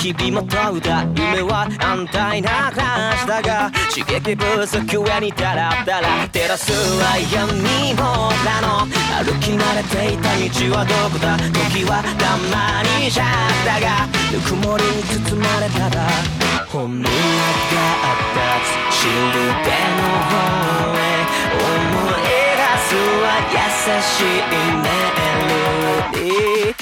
た日々も問うた夢は安泰な話だが刺激不足上にダラダラ照らすは闇もらの。歩き慣れていた道はどこだ？時はたまにじゃったがぬくもりに包まれたら本音があった。土の方へ。思い出すは優しいメロディー。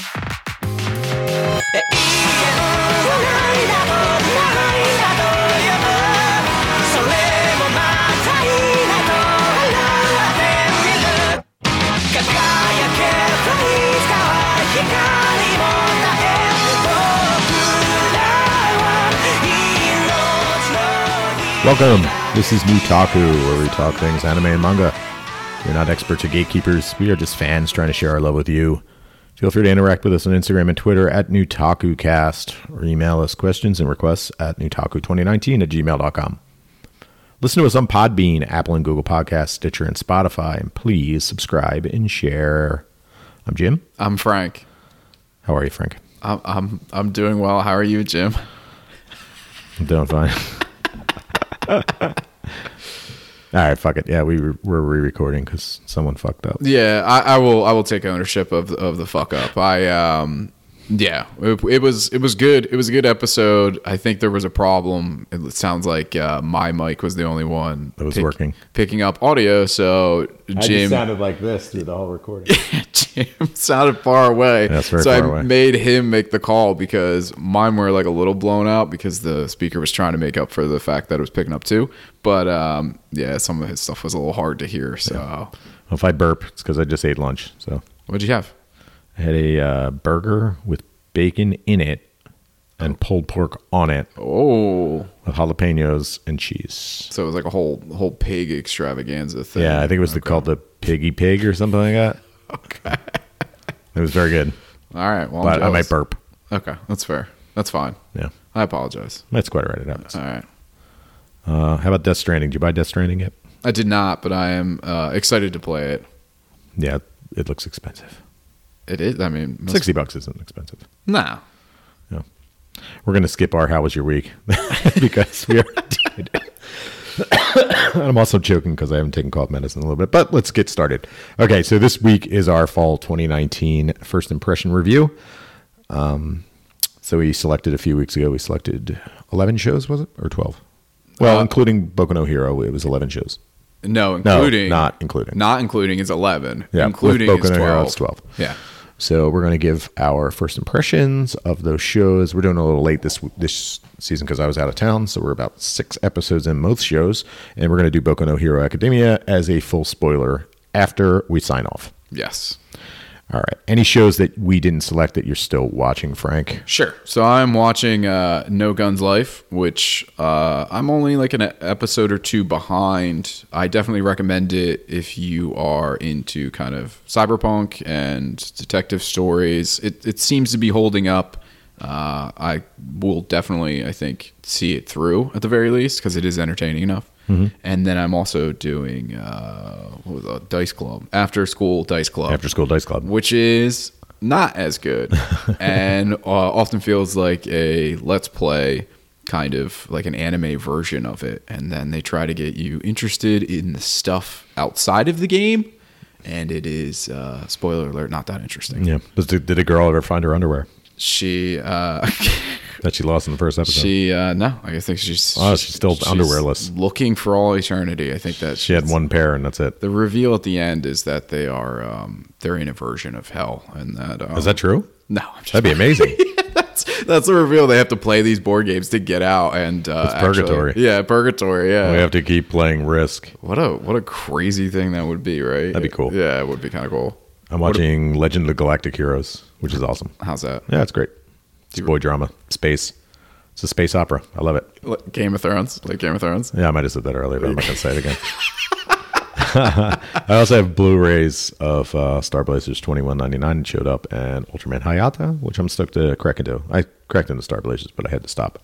Welcome. This is Newtaku, where we talk things anime and manga. We're not experts or gatekeepers. We are just fans trying to share our love with you. Feel free to interact with us on Instagram and Twitter at NewtakuCast or email us questions and requests at Newtaku2019 at gmail.com. Listen to us on Podbean, Apple and Google Podcasts, Stitcher, and Spotify. And please subscribe and share. I'm Jim. I'm Frank. How are you, Frank? I'm I'm I'm doing well. How are you, Jim? I'm doing fine. All right, fuck it. Yeah, we were, re-recording because someone fucked up. Yeah, I, I will I will take ownership of of the fuck up. I um yeah, it, it was it was good. It was a good episode. I think there was a problem. It sounds like uh, my mic was the only one That was working. picking up audio. So Jim sounded like this through the whole recording. Jim sounded far away. That's very so far I away. made him make the call because mine were like a little blown out because the speaker was trying to make up for the fact that it was picking up too. But um, yeah, some of his stuff was a little hard to hear. So if I burp, it's because I just ate lunch. So what'd you have? I had a uh, burger with bacon in it and pulled pork on it Oh, with jalapenos and cheese. so it was like a whole whole pig extravaganza thing. Yeah, I think it was the, called the piggy pig or something like that. Okay. It was very good, All right. Well, I'm but I might jealous. burp. Okay, that's fair. That's fine. Yeah, I apologize. that's quite right. It happens. All right. Uh, how about Death Stranding? Did you buy Death Stranding yet? I did not, but I am uh, excited to play it. Yeah, it looks expensive. It is. I mean, most- Sixty bucks isn't expensive. No. Yeah. We're gonna skip our "How was your week?" because we are. and I'm also joking because I haven't taken cough medicine in a little bit. But let's get started. Okay, so this week is our fall 2019 first impression review. Um, so we selected a few weeks ago. We selected 11 shows, was it or 12? Well, Uh, including Boku no Hero, it was 11 shows. No, No, including not including. Not including is eleven. Yeah, including Boku is no twelve. Hero, it's 12. Yeah. So we're going to give our first impressions of those shows. We're doing a little late this this season because I was out of town, so we're about six episodes in most shows, and we're going to do Boku no Hero Academia as a full spoiler after we sign off. Yes. All right. Any shows that we didn't select that you're still watching, Frank? Sure. So I'm watching uh, No Guns Life, which uh, I'm only like an episode or two behind. I definitely recommend it if you are into kind of cyberpunk and detective stories. It, it seems to be holding up. Uh, I will definitely, I think, see it through at the very least because it is entertaining enough. And then I'm also doing uh, what was it, Dice Club, after school Dice Club. After School Dice Club. which is not as good. And uh, often feels like a let's play kind of like an anime version of it. And then they try to get you interested in the stuff outside of the game. And it is uh, spoiler alert not that interesting. Yeah. Does, did a girl ever find her underwear she uh, that she lost in the first episode? she uh, no i think she's Oh, she's still underwearless. looking for all eternity i think that she had one pair, and that's it. the reveal at the end is that they are um, they're in a version of hell and that um, Is that true? no I'm just That'd be amazing. that's that's the reveal. They have to play these board games to get out, and uh, It's actually- purgatory. yeah, purgatory. Yeah. we have to keep playing Risk. what a what a crazy thing that would be, right? That'd be cool. Yeah, it would be kind of cool. I'm watching Legend of Galactic Heroes, which is awesome. How's that? Yeah, it's great. It's boy drama, space. It's a space opera. I love it. Game of Thrones, like Game of Thrones. Yeah, I might have said that earlier, but I'm not going to say it again. I also have Blu-rays of uh, Star Blazers 21.99 showed up and Ultraman Hayata, which I'm stoked to crack into. I cracked into Star Blazers, but I had to stop.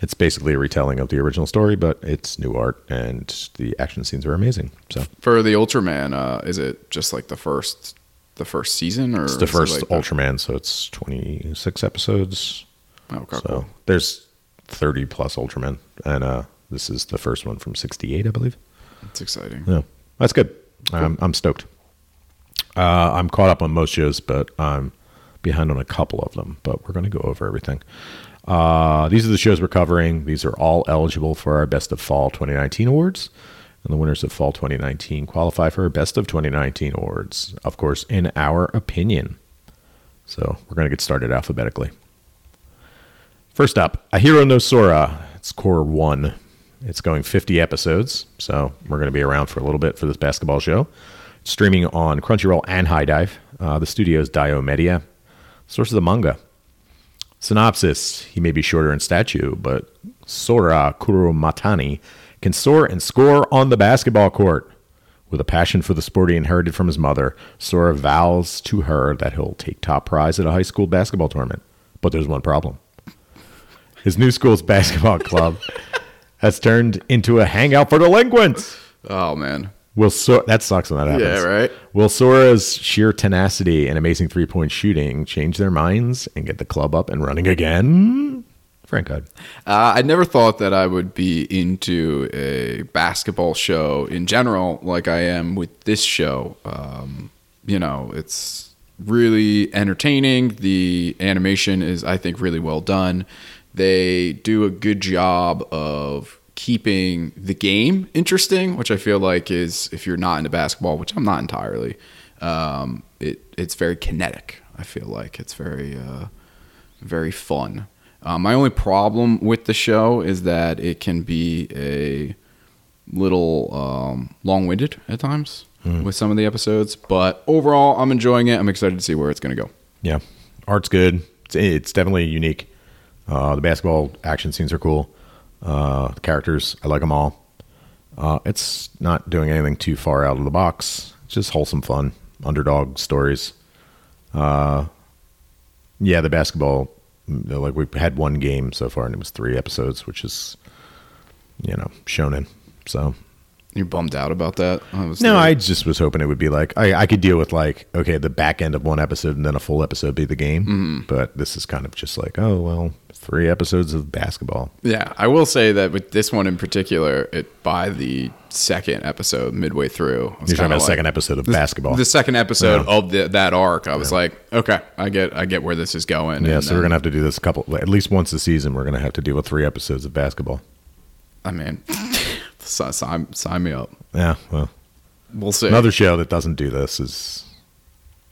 It's basically a retelling of the original story, but it's new art and the action scenes are amazing. So For the Ultraman, uh, is it just like the first the first season, or it's the first like Ultraman, so it's 26 episodes. Okay, so cool. there's 30 plus Ultramen, and uh, this is the first one from 68, I believe. It's exciting. Yeah, that's good. I'm, I'm stoked. Uh, I'm caught up on most shows, but I'm behind on a couple of them. But we're going to go over everything. Uh, these are the shows we're covering. These are all eligible for our Best of Fall 2019 awards. And the winners of Fall 2019 qualify for Best of 2019 awards, of course, in our opinion. So we're going to get started alphabetically. First up, Ahiru no Sora. It's cour one. It's going 50 episodes, so we're going to be around for a little bit for this basketball show. It's streaming on Crunchyroll and HIDIVE. Uh, the studio is Diomedéa. Source of the manga. Synopsis He may be shorter in stature, but Sora Kurumatani can soar and score on the basketball court. With a passion for the sport he inherited from his mother, Sora vows to her that he'll take top prize at a high school basketball tournament. But there's one problem. His new school's basketball club has turned into a hangout for delinquents. Oh man. Will so- that sucks when that happens. Yeah, right. Will Sora's sheer tenacity and amazing three point shooting change their minds and get the club up and running again? Frank God. Uh, I never thought that I would be into a basketball show in general, like I am with this show. Um, you know, it's really entertaining. The animation is, I think, really well done. They do a good job of keeping the game interesting, which I feel like is, if you're not into basketball, which I'm not entirely, um, it it's very kinetic. I feel like it's very uh, very fun. Uh, my only problem with the show is that it can be a little um, long-winded at times with some of the episodes, but overall, I'm enjoying it. I'm excited to see where it's going to go. Yeah. Art's good. It's, it's definitely unique. Uh, the basketball action scenes are cool. Uh, the characters, I like them all. Uh, it's not doing anything too far out of the box. It's just wholesome fun. Underdog stories. Uh, yeah, the basketball, mm, like we've had one game so far and it was three episodes, which is, you know, shonen. So You're bummed out about that? I no, there. I just was hoping it would be like I, I could deal with like okay, the back end of one episode and then a full episode be the game. Mm-hmm. But this is kind of just like oh well, three episodes of basketball. Yeah, I will say that with this one in particular, it by the second episode, midway through, You're talking about like- second episode of the- basketball. The second episode Yeah. of the, that arc, I was like, okay, I get, I get where this is going. yeah, and so we're gonna have to do this a couple at least once a season. We're gonna have to deal with three episodes of basketball. I mean, si- sign, sign me up. Yeah, well, We'll see. another show that doesn't do this is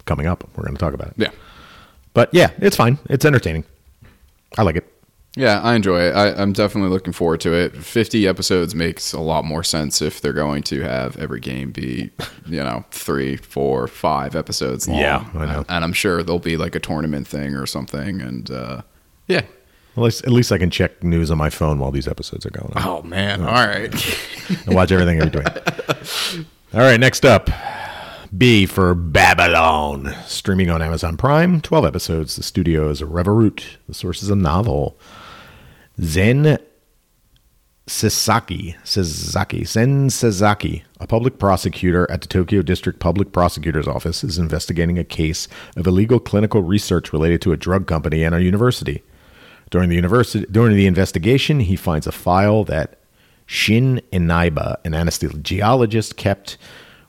coming up. We're gonna talk about it. yeah, But yeah, it's fine. It's entertaining. I like it. yeah, I enjoy it. I, I'm definitely looking forward to it. 50 episodes makes a lot more sense if they're going to have every game be, you know, three, four, five episodes long. Yeah, I know. And I'm sure there'll be like a tournament thing or something. And uh, yeah. Least, at least I can check news on my phone while these episodes are going on. Oh man! All right. and watch everything you're doing. All right, next up, B for Babylon, streaming on Amazon Prime, 12 episodes. The studio is Revoroot. The source is a novel. Zen Sasaki, Sasaki, Zen Sasaki, a public prosecutor at the Tokyo District Public Prosecutor's Office, is investigating a case of illegal clinical research related to a drug company and a university. During the university, during the investigation, he finds a file that Shin Inaba, an anesthesiologist, kept,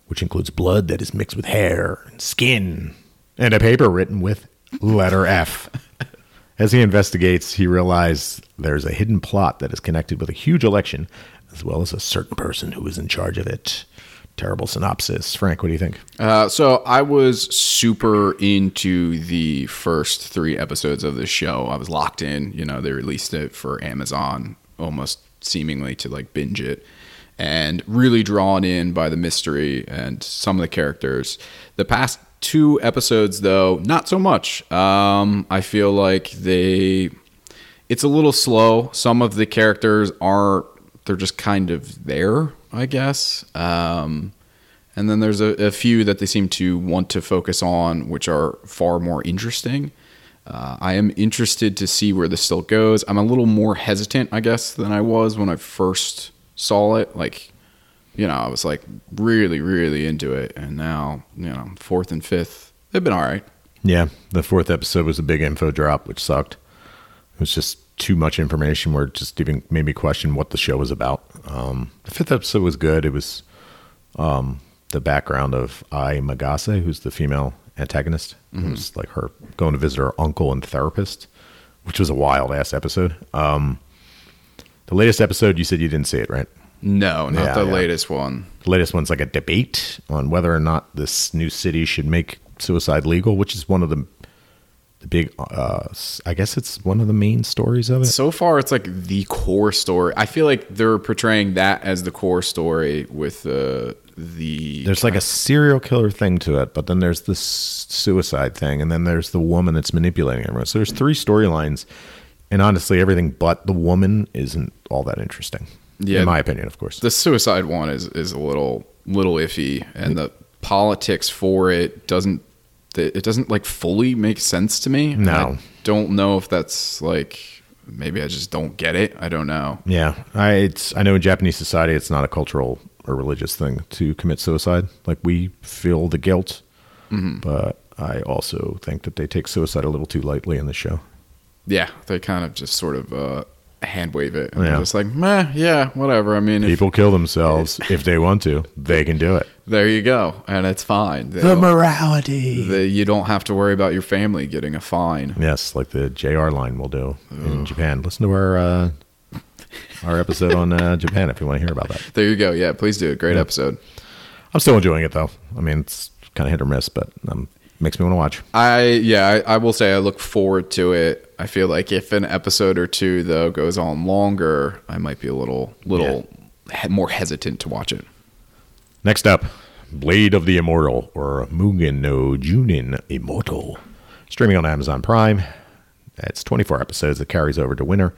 which includes blood that is mixed with hair and skin, and a paper written with letter F. As he investigates, he realizes there's a hidden plot that is connected with a huge election, as well as a certain person who is in charge of it. Terrible synopsis. Frank, what do you think? Uh, so I was super into the first three episodes of this show. I was locked in. You know, they released it for Amazon, almost seemingly to like binge it, and really drawn in by the mystery and some of the characters. The past two episodes, though, not so much. Um, I feel like they it's a little slow. Some of the characters are they're just kind of there, I guess. Um, and then there's a, a few that they seem to want to focus on, which are far more interesting. Uh, I am interested to see where this still goes. I'm a little more hesitant, I guess, than I was when I first saw it. Like, you know, I was like really, really into it, and now, you know, fourth and fifth, they've been all right. Yeah, the fourth episode was a big info drop, which sucked. It was just too much information where it just even made me question what the show was about. Um, the fifth episode was good. It was um, the background of Ai Magase, who's the female antagonist. It was like her going to visit her uncle and therapist, which was a wild ass episode. Um, the latest episode, you said you didn't see it, right? No, not Yeah, the yeah. latest one. The latest one's like a debate on whether or not this new city should make suicide legal, which is one of the big. Uh, I guess it's one of the main stories of it. So far, it's like the core story. I feel like they're portraying that as the core story with uh, the. There's like a serial killer thing to it, but then there's this suicide thing, and then there's the woman that's manipulating everyone. So there's three storylines, and honestly, everything but the woman isn't all that interesting. Yeah. in my opinion, of course. the suicide one is is a little little iffy, and the politics for it doesn't. It doesn't like fully make sense to me. No. I don't know if that's like maybe I just don't get it. I don't know. Yeah, I it's I know in Japanese society it's not a cultural or religious thing to commit suicide. Like we feel the guilt, Mm-hmm. but I also think that they take suicide a little too lightly in the show. Yeah, they kind of just sort of uh, hand wave it. And Yeah. they're just like, meh, yeah, whatever. I mean, if, People kill themselves if they want to. They can do it. there you go, and it's fine. They don't- morality. the, you don't have to worry about your family getting a fine. Yes, like the JR line will do in Japan. Listen to our uh, our episode on uh, Japan if you want to hear about that. There you go. Yeah, please do. It. Great episode. I'm still enjoying it though. I mean, it's kind of hit or miss, but um, makes me want to watch. I yeah, I, I will say I look forward to it. I feel like if an episode or two though goes on longer, I might be a little little he- more hesitant to watch it. Next up, Blade of the Immortal or Mugen no Junin Immortal. Streaming on Amazon Prime. It's 24 episodes that carries over to winter.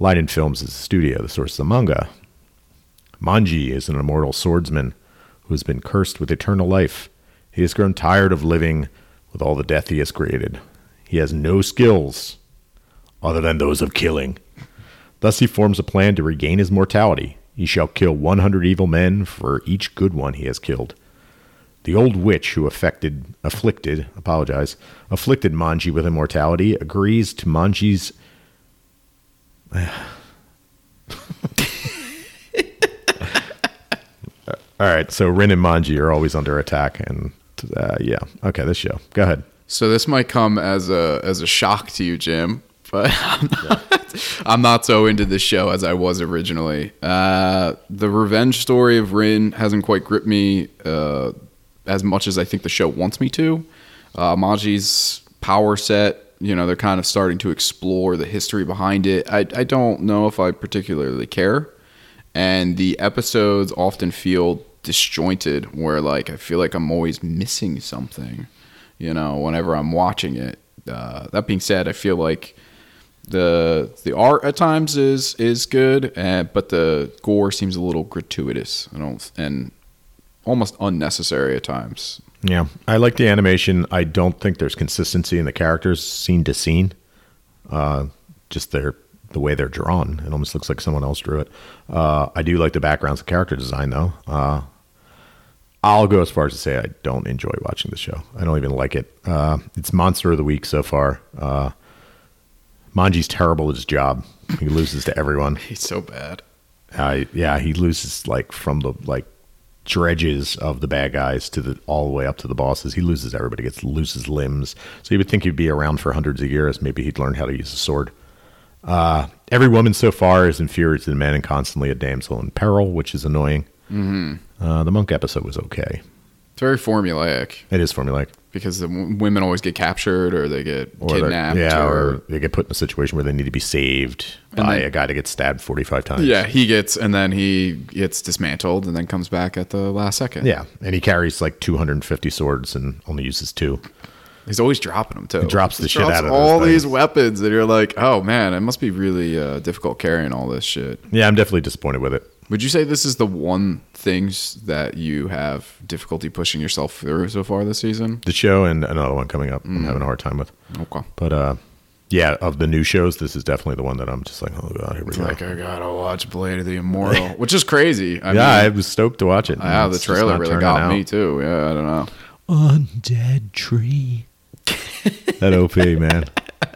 LIDENFILMS is the studio the source of the manga. Manji is an immortal swordsman who has been cursed with eternal life. He has grown tired of living with all the death he has created. He has no skills other than those of killing. Thus, he forms a plan to regain his mortality. He shall kill 100 evil men for each good one he has killed. The old witch who affected, afflicted, apologize, afflicted Manji with immortality agrees to Manji's. All right, so Rin and Manji are always under attack, and uh, yeah, okay, this show. Go ahead. So this might come as a as a shock to you, Jim, but I'm not, I'm not so into this show as I was originally. Uh, the revenge story of Rin hasn't quite gripped me uh, as much as I think the show wants me to. Uh, Manji's power set, you know, they're kind of starting to explore the history behind it. I, I don't know if I particularly care, and the episodes often feel disjointed, where like I feel like I'm always missing something you know, whenever I'm watching it. Uh, that being said, I feel like the the art at times is is good, uh, but the gore seems a little gratuitous. I don't and almost unnecessary at times. Yeah, I like the animation. I don't think there's consistency in the characters scene to scene. Uh, just their the way they're drawn. It almost looks like someone else drew it. Uh, I do like the backgrounds and character design though. Uh, I'll go as far as to say I don't enjoy watching the show. I don't even like it. Uh, it's monster of the week so far. Uh, Manji's terrible at his job. He loses to everyone. He's so bad. Uh, yeah, he loses like from the like dredges of the bad guys to the all the way up to the bosses. He loses everybody. Gets loses limbs. So you would think he'd be around for hundreds of years. Maybe he'd learn how to use a sword. Uh, every woman so far is inferior to the man and constantly a damsel in peril, which is annoying. Mm-hmm. Uh, the monk episode was okay. It's very formulaic It is formulaic. because the w- women always get captured or they get Or they're- kidnapped. yeah, or, or they get put in a situation where they need to be saved by then- a guy that gets stabbed forty-five times. yeah, he gets and then he gets dismantled and then comes back at the last second. yeah, and he carries like two hundred and fifty swords and only uses two. He's always dropping them too. He drops the shit out of those all these things. weapons, and you're like, oh man, it must be really uh, difficult carrying all this shit. Yeah, I'm definitely disappointed with it. Would you say this is the one things that you have difficulty pushing yourself through so far this season? the show and another one coming up Mm. I'm having a hard time with. Okay. But uh yeah, of the new shows, this is definitely the one that I'm just like, oh god, here we It's go. like I gotta watch Blade of the Immortal, which is crazy. I yeah, I was stoked to watch it. yeah, the trailer really got out. me too. Yeah, I don't know. Undead tree. that OP, man.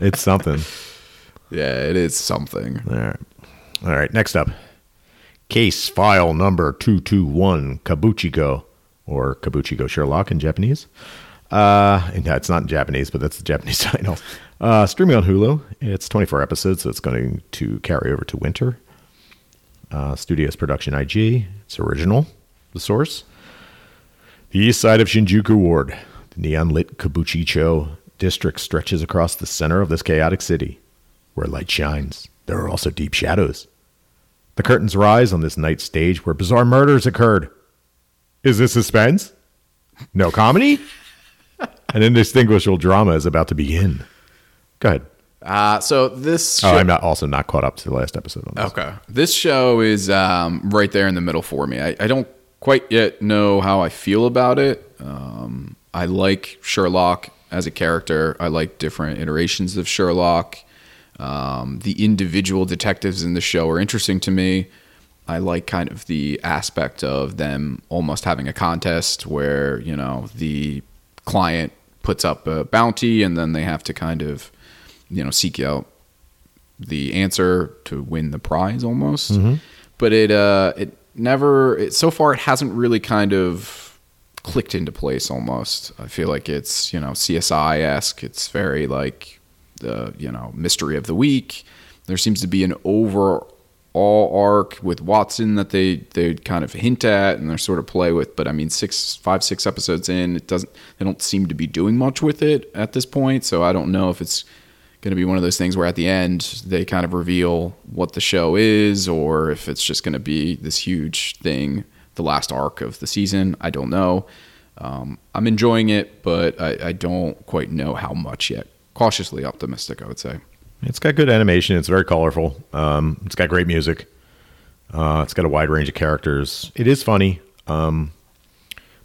It's something. Yeah, it is something. All right. All right. Next up, case file number two two one Kabukicho or Kabukicho Sherlock in Japanese. Uh, and it's not in Japanese, but that's the Japanese title. Uh, streaming on Hulu. It's 24 episodes, so it's going to carry over to winter. Uh, Studios Production IG. It's original. The source. The east side of Shinjuku Ward. The neon lit Kabukicho district stretches across the center of this chaotic city. Where light shines, there are also deep shadows. The curtains rise on this night stage where bizarre murders occurred. Is this suspense? No comedy? An indistinguishable drama is about to begin. Go ahead. Uh, so this. Oh, I'm not also not caught up to the last episode on this. Okay. This show is um, right there in the middle for me. I, I don't quite yet know how I feel about it. Um, I like Sherlock as a character, I like different iterations of Sherlock. Um, the individual detectives in the show are interesting to me. I like kind of the aspect of them almost having a contest where, you know, the client puts up a bounty and then they have to kind of, you know, seek out the answer to win the prize almost. But it uh it never it so far it hasn't really kind of clicked into place almost. I feel like it's, you know, CSI esque. It's very like the, you know, mystery of the week. There seems to be an overall arc with Watson that they they kind of hint at and they're sort of play with, but I mean six five, six episodes in, it doesn't they don't seem to be doing much with it at this point. So I don't know if it's going to be one of those things where at the end they kind of reveal what the show is or if it's just going to be this huge thing the last arc of the season i don't know um, i'm enjoying it but I, I don't quite know how much yet cautiously optimistic i would say It's got good animation. It's very colorful. Um, it's got great music. Uh, it's got a wide range of characters. It is funny. Um,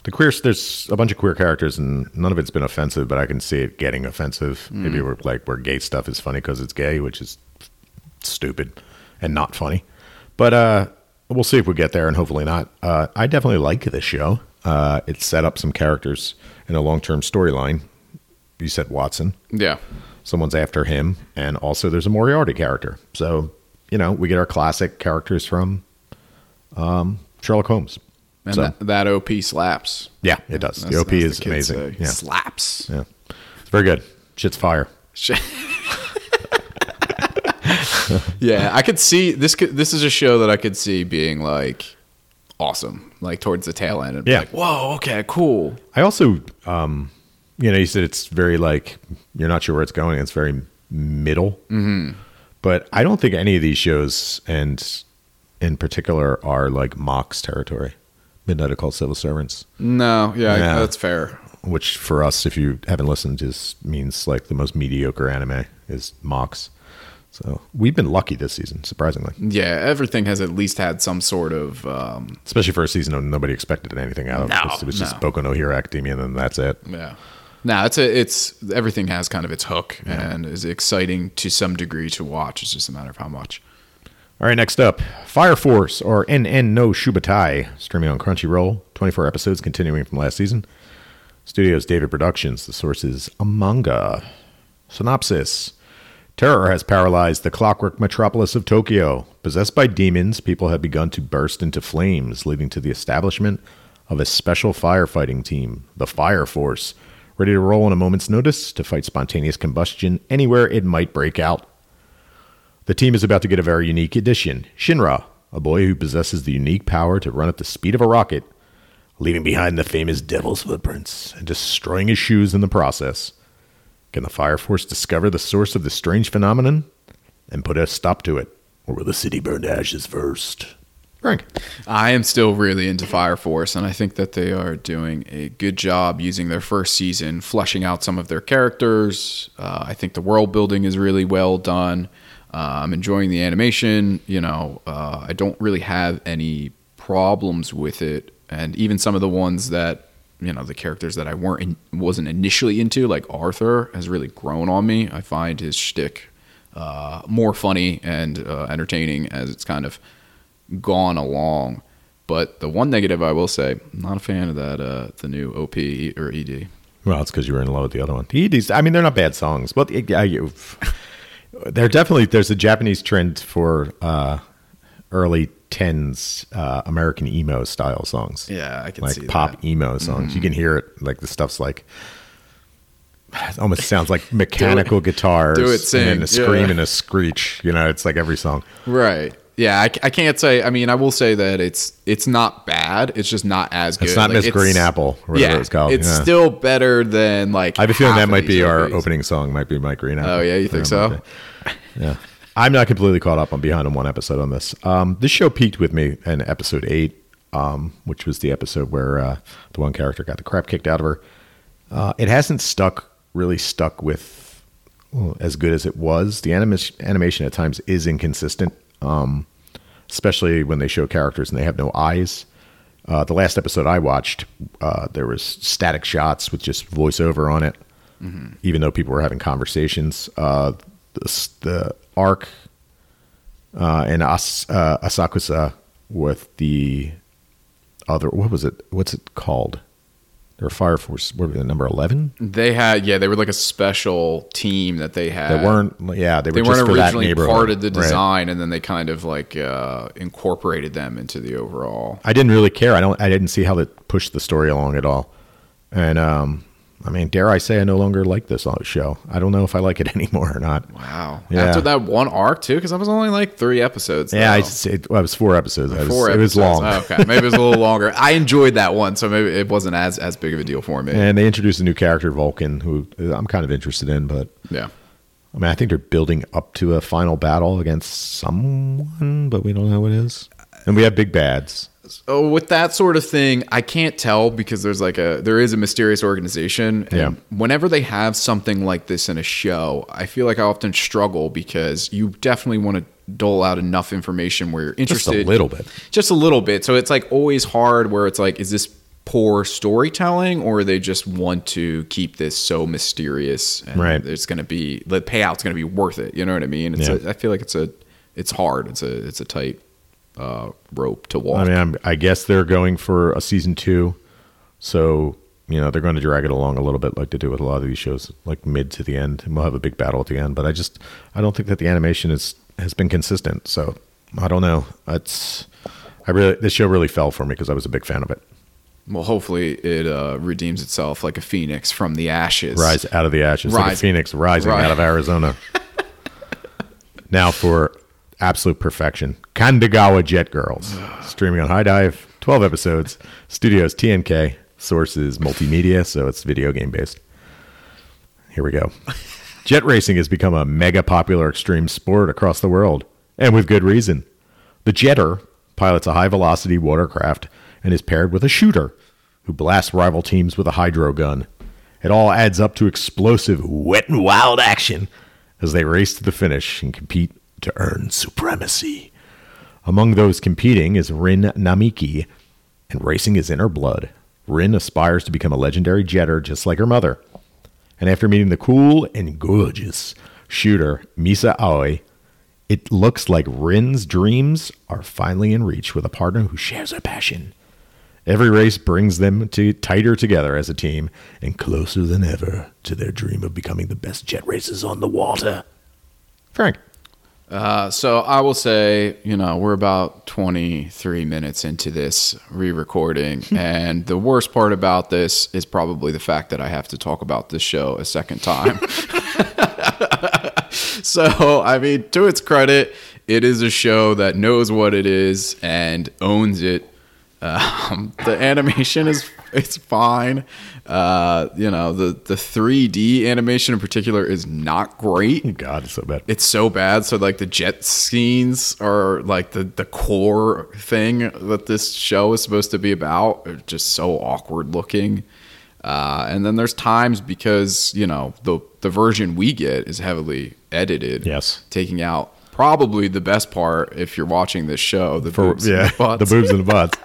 the queer there's a bunch of queer characters, and none of it's been offensive, but I can see it getting offensive. Maybe we're like where gay stuff is funny because it's gay, which is stupid and not funny. But uh, we'll see if we get there, and hopefully not. Uh, I definitely like this show. Uh, it set up some characters in a long term storyline. You said Watson. Yeah. Someone's after him and also there's a moriarty character. So you know we get our classic characters from um, sherlock holmes. And so that, that op slaps. Yeah it does. That's- the op is the amazing. yeah. slaps. Yeah. It's very good. Shit's fire. Yeah i could see this could, this is a show that i could see being like awesome like towards the tail end. And be Yeah. like whoa okay cool. I also um you know you said it's very like you're not sure where it's going it's very middle mm-hmm. but i don't think any of these shows and in particular are like mox territory midnight called civil servants no yeah, Yeah. that's fair which for us, if you haven't listened, just means like the most mediocre anime is Mox. So we've been lucky this season, surprisingly, Yeah, everything has at least had some sort of um, especially for a season when nobody expected anything out of No, it. It was just no. Boku no Hero Academia, and then that's it. yeah. Now it's a, it's everything has kind of its hook and is exciting to some degree to watch. It's just a matter of how much. All right, next up, Fire Force or Enen no Shouboutai, streaming on Crunchyroll, 24 episodes continuing from last season. Studios David Productions. The source is a manga. Synopsis Terror has paralyzed the clockwork metropolis of Tokyo. Possessed by demons, people have begun to burst into flames, leading to the establishment of a special firefighting team, the Fire Force, ready to roll on a moment's notice to fight spontaneous combustion anywhere it might break out. The team is about to get a very unique addition Shinra, a boy who possesses the unique power to run at the speed of a rocket, leaving behind the famous devil's footprints and destroying his shoes in the process. Can the Fire Force discover the source of this strange phenomenon and put a stop to it? Or will the city burn to ashes first? Frank. I am still really into Fire Force, and I think that they are doing a good job using their first season, fleshing out some of their characters. Uh, I think the world building is really well done. Uh, I'm enjoying the animation. You know, uh, I don't really have any problems with it, and even some of the ones that you know the characters that I weren't in, wasn't initially into, like Arthur, has really grown on me. I find his shtick uh, more funny and uh, entertaining as it's kind of gone along. But the one negative I will say, I'm not a fan of that uh, the new OP or ED. Well, it's because you were in love with the other one. EDs, I mean, they're not bad songs, but it, There definitely there's a Japanese trend for uh, early tens uh, American emo style songs. Yeah, I can like see pop that. Mm-hmm. emo songs. You can hear it like the stuff's like it almost sounds like mechanical guitars do it, and a scream yeah. and a screech. You know, it's like every song. Right. Yeah, I, I can't say. I mean, I will say that it's it's not bad. It's just not as good. It's not Like, Miss Green Apple, whatever yeah, it's called. It's Yeah. still better than like. I have a feeling that might be our movies. opening song. Might be Mike Green Apple. Oh yeah, you think so? Yeah. I'm not completely caught up. I'm behind on one episode on this. Um, this show peaked with me in episode eight, um, which was the episode where uh, the one character got the crap kicked out of her. Uh, it hasn't stuck really stuck with well, as good as it was. The animation animation at times is inconsistent, um, especially when they show characters and they have no eyes. Uh, the last episode I watched, uh, there was static shots with just voiceover on it, even though people were having conversations. Uh, the, the arc uh, and As, uh, Asakusa with the other what was it? What's it called? They're Fire Force. What were they, number eleven? They had yeah, they were like a special team that they had. They weren't. Yeah, they were They weren't for originally part of the Right. design, and then they kind of like uh, incorporated them into the overall. I didn't really care. I don't. I didn't see how that pushed the story along at all. And um, I mean, dare I say, I no longer like this uh, show. I don't know if I like it anymore or not. Wow. Yeah. After that one arc too, because I was only like three episodes. Yeah, I, though. it, well, it was four episodes. I was, Four it was long. Oh, okay, maybe it was a little longer. I enjoyed that one, so maybe it wasn't as as big of a deal for me. And they introduced a new character, Vulcan, who uh, I'm kind of interested in. But yeah. I mean, I think they're building up to a final battle against someone, but we don't know who it is. And we have big bads. Oh, with that sort of thing, I can't tell because there's like a there is a mysterious organization. And Yeah. whenever they have something like this in a show, I feel like I often struggle because you definitely want to dole out enough information where you're Just interested. a little bit. Just a little bit. So it's like always hard where it's like, is this poor storytelling or they just want to keep this so mysterious and Right. it's going to be the payout's going to be worth it. You know what I mean? It's Yeah. a, I feel like it's a it's hard. It's a it's a tight uh, rope to walk. I mean, I'm, I guess they're going for a season two, so you know they're going to drag it along a little bit, like they do with a lot of these shows, like mid to the end, and we'll have a big battle at the end. But I just, I don't think that the animation is has been consistent. So I don't know. It's, I really, this show really fell for me because I was a big fan of it. Well, hopefully it uh, redeems itself like a phoenix from the ashes. Rise out of the ashes, like a Rise- phoenix rising Right. out of Arizona. now for absolute perfection, Kandagawa Jet Girls, streaming on HIDIVE, twelve episodes, studios TNK, sources multimedia, so it's video game based. Here we go. Jet racing has become a mega popular extreme sport across the world, and with good reason. The jetter pilots a high velocity watercraft and is paired with a shooter who blasts rival teams with a hydro gun. It all adds up to explosive, wet and wild action as they race to the finish and compete to earn supremacy. Among those competing is Rin Namiki, and racing is in her blood. Rin aspires to become a legendary jetter just like her mother. And after meeting the cool and gorgeous shooter Misa Aoi, it looks like Rin's dreams are finally in reach with a partner who shares her passion. Every race brings them to tighter together as a team and closer than ever to their dream of becoming the best jet racers on the water. Frank, Uh, so I will say, you know, we're about 23 minutes into this re-recording, and the worst part about this is probably the fact that I have to talk about this show a second time. so, I mean, to its credit, it is a show that knows what it is and owns it. Um, the animation is it's fine. Uh, you know, the the 3D animation in particular is not great God, it's so bad. it's so bad. So like the jet scenes are like the the core thing that this show is supposed to be about. Are just so awkward looking. Uh, and then there's times because you know the the version we get is heavily edited. Yes. taking out probably the best part if you're watching this show. The For, boobs and yeah, the butts. the boobs and the butts.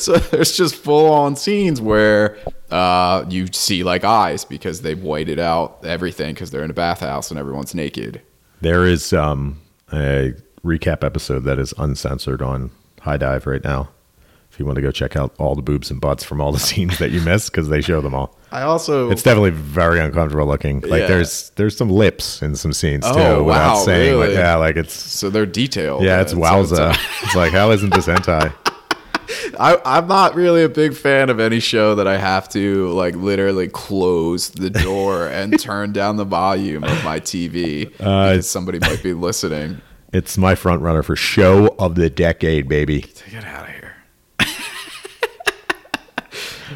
So there's just full on scenes where uh, you see like eyes because they've whited out everything because they're in a bathhouse and everyone's naked. There is um, a recap episode that is uncensored on HIDIVE right now. if you want to go check out all the boobs and butts from all the scenes that you missed because they show them all. I also It's definitely very uncomfortable looking. Like Yeah. there's there's some lips in some scenes too. Oh, without wow, saying, like, yeah, like it's so they're detailed. yeah, it's So wowza. It's like how isn't this hentai? I, I'm not really a big fan of any show that I have to like literally close the door and turn down the volume of my TV Uh, because somebody might be listening. It's my front runner for show of the decade, baby. Get out of here.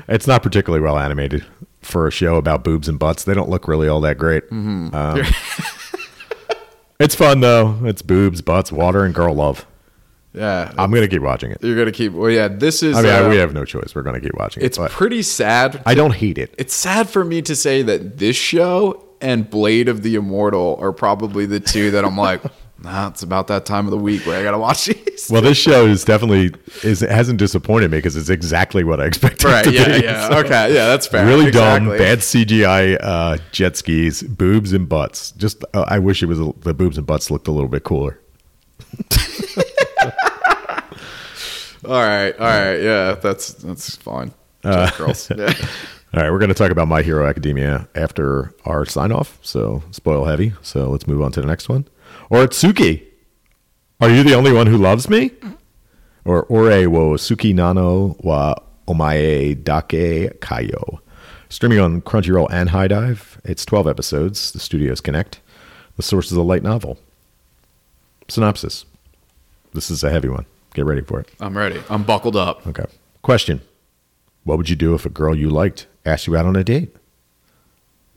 It's not particularly well animated for a show about boobs and butts. They don't look really all that great. Mm-hmm. Um, it's fun though. It's boobs, butts, water, and girl love. Yeah, I'm gonna keep watching it. you're gonna keep. Well, yeah, this is. I mean, uh, we have no choice. We're gonna keep watching it's it. but pretty sad. I don't hate it. It's sad for me to say that this show and Blade of the Immortal are probably the two that I'm like, nah, it's about that time of the week where I gotta watch these. Well, this show is definitely is it hasn't disappointed me because it's exactly what I expected. right? to Yeah, be. yeah. So, Okay, yeah, that's fair. Really Exactly. dumb, bad CGI uh, jet skis, boobs and butts. Just uh, I wish it was a, the boobs and butts looked a little bit cooler. All right, all right, yeah, that's that's fine. Jet uh, girls. Yeah. All right, we're going to talk about My Hero Academia after our sign off. So, spoil heavy. So, let's move on to the next one. ORESUKI. Are you the only one who loves me? Or Ore wo Suki nano wa omae dake kayo. Streaming on Crunchyroll and HIDIVE. It's 12 episodes. The studios connect. The source is a light novel. Synopsis. This is a heavy one. Get ready for it. I'm ready. I'm buckled up. Okay. Question What would you do if a girl you liked asked you out on a date?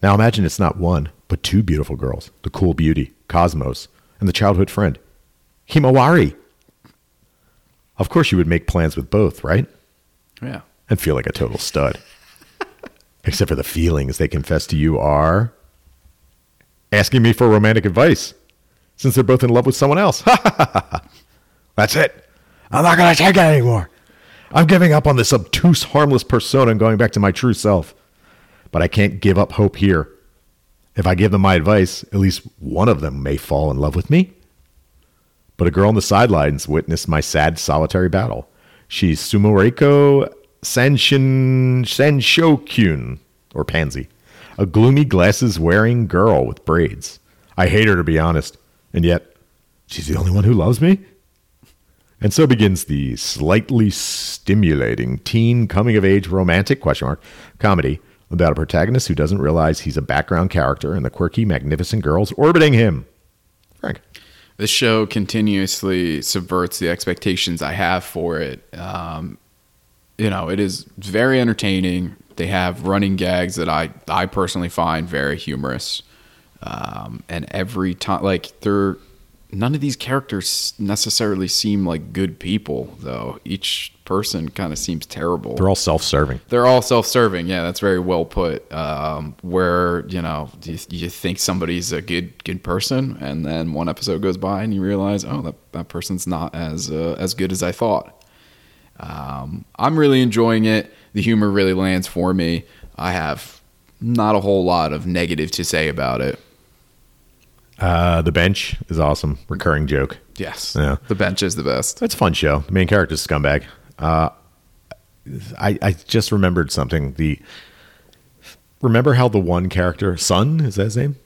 Now imagine it's not one, but two beautiful girls the cool beauty, Cosmos, and the childhood friend, Himawari. Of course, you would make plans with both, right? Yeah. And feel like a total stud. Except for the feelings they confess to you are asking me for romantic advice since they're both in love with someone else. That's it. I'm not going to take it anymore. I'm giving up on this obtuse, harmless persona and going back to my true self. But I can't give up hope here. If I give them my advice, at least one of them may fall in love with me. But a girl on the sidelines witnessed my sad, solitary battle. She's Sumireko Sanshin Sanshokuin, or Pansy, a gloomy glasses wearing girl with braids. I hate her to be honest, and yet she's the only one who loves me. And so begins the slightly stimulating teen coming of age romantic question mark comedy about a protagonist who doesn't realize he's a background character and the quirky, magnificent girls orbiting him. Frank. This show continuously subverts the expectations I have for it. Um, you know, it is very entertaining. They have running gags that I, I personally find very humorous. Um, and every time, like, they're none of these characters necessarily seem like good people, though. Each person kind of seems terrible. They're all self serving. They're all self-serving. Yeah, that's very well put. Um, where you know you, you think somebody's a good good person, and then one episode goes by and you realize, oh, that, that person's not as uh, as good as I thought. Um, I'm really enjoying it. The humor really lands for me. I have not a whole lot of negative to say about it. Uh, the bench is awesome. Recurring joke. Yes, Yeah. the bench is the best. It's a fun show. The main character's a scumbag. Uh, I, I just remembered something. The remember how the one character, Sun, is that his name?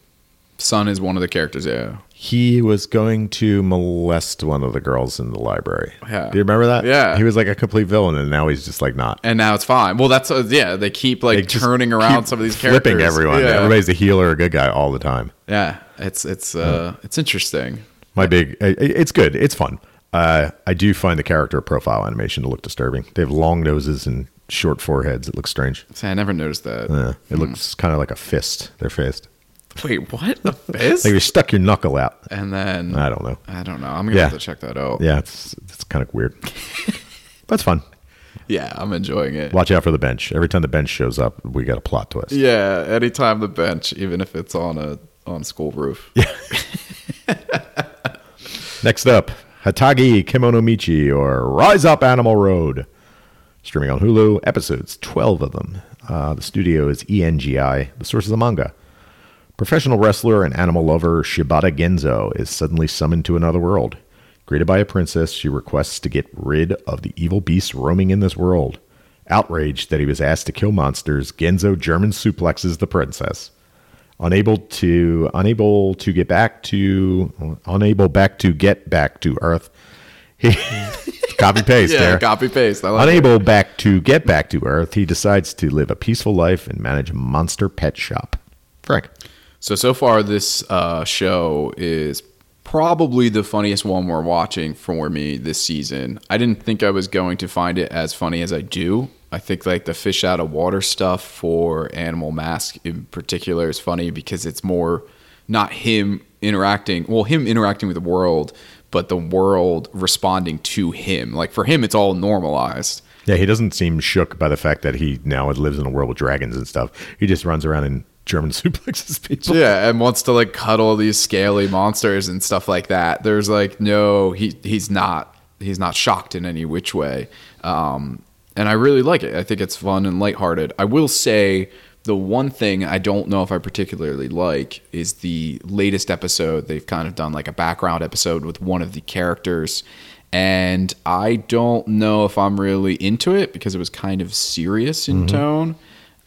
Sun is one of the characters. Yeah, He was going to molest one of the girls in the library. Yeah. Do you remember that? Yeah. He was like a complete villain, and now he's just like not. and now it's fine. Well, that's uh, yeah. They keep like They turning around some of these characters. flipping everyone. Yeah. Everybody's a healer or a good guy all the time. Yeah, it's it's uh it's interesting. My big, it's good. It's fun. Uh, I do find the character profile animation to look disturbing. They have long noses and short foreheads. It looks strange. See, I never noticed that. Yeah, it looks kind of like a fist. Their fist. Wait, what? A fist? Like you stuck your knuckle out. and then I don't know. I don't know. I'm gonna Yeah. have to check that out. Yeah, it's it's kind of weird, That's fun. Yeah, I'm enjoying it. Watch out for the bench. Every time the bench shows up, we got a plot twist. Yeah, anytime the bench, even if it's on a on school roof. Yeah. Next up, Hatagi Kemono Michi or Rise Up Animal Road. Streaming on Hulu, episodes, 12 of them. Uh, the studio is ENGI. The source is a manga. Professional wrestler and animal lover Shibata Genzo is suddenly summoned to another world. Greeted by a princess, she requests to get rid of the evil beasts roaming in this world. Outraged that he was asked to kill monsters, Genzo German suplexes the princess. Unable to unable to get back to unable back to get back to Earth. He copy paste Yeah, there. copy paste. Like it. Unable back to get back to Earth, he decides to live a peaceful life and manage a monster pet shop. Frank. So so far, this uh, show is probably the funniest one we're watching for me this season. I didn't think I was going to find it as funny as I do. I think like the fish out of water stuff for Animal Mask in particular is funny because it's more not him interacting, well, him interacting with the world, but the world responding to him. Like for him, it's all normalized. Yeah, he doesn't seem shook by the fact that he now lives in a world with dragons and stuff. He just runs around and German suplexes people. Yeah, and wants to like cuddle these scaly monsters and stuff like that. There's like no, he he's not he's not shocked in any which way. Um, and I really like it. I think it's fun and lighthearted. I will say the one thing I don't know if I particularly like is the latest episode. They've kind of done like a background episode with one of the characters. And I don't know if I'm really into it because it was kind of serious in tone.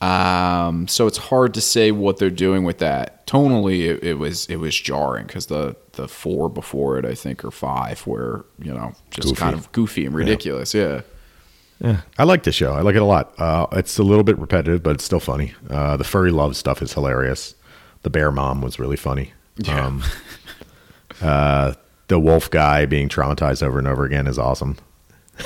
Um, so it's hard to say what they're doing with that. Tonally, it, it was it was jarring because the the four before it, I think, or five, were you know just Goofy. kind of goofy and ridiculous. Yeah. Yeah, I like the show. I like it a lot. Uh, it's a little bit repetitive, but it's still funny. Uh, the furry love stuff is hilarious. The bear mom was really funny. Yeah. Um, uh, the wolf guy being traumatized over and over again is awesome.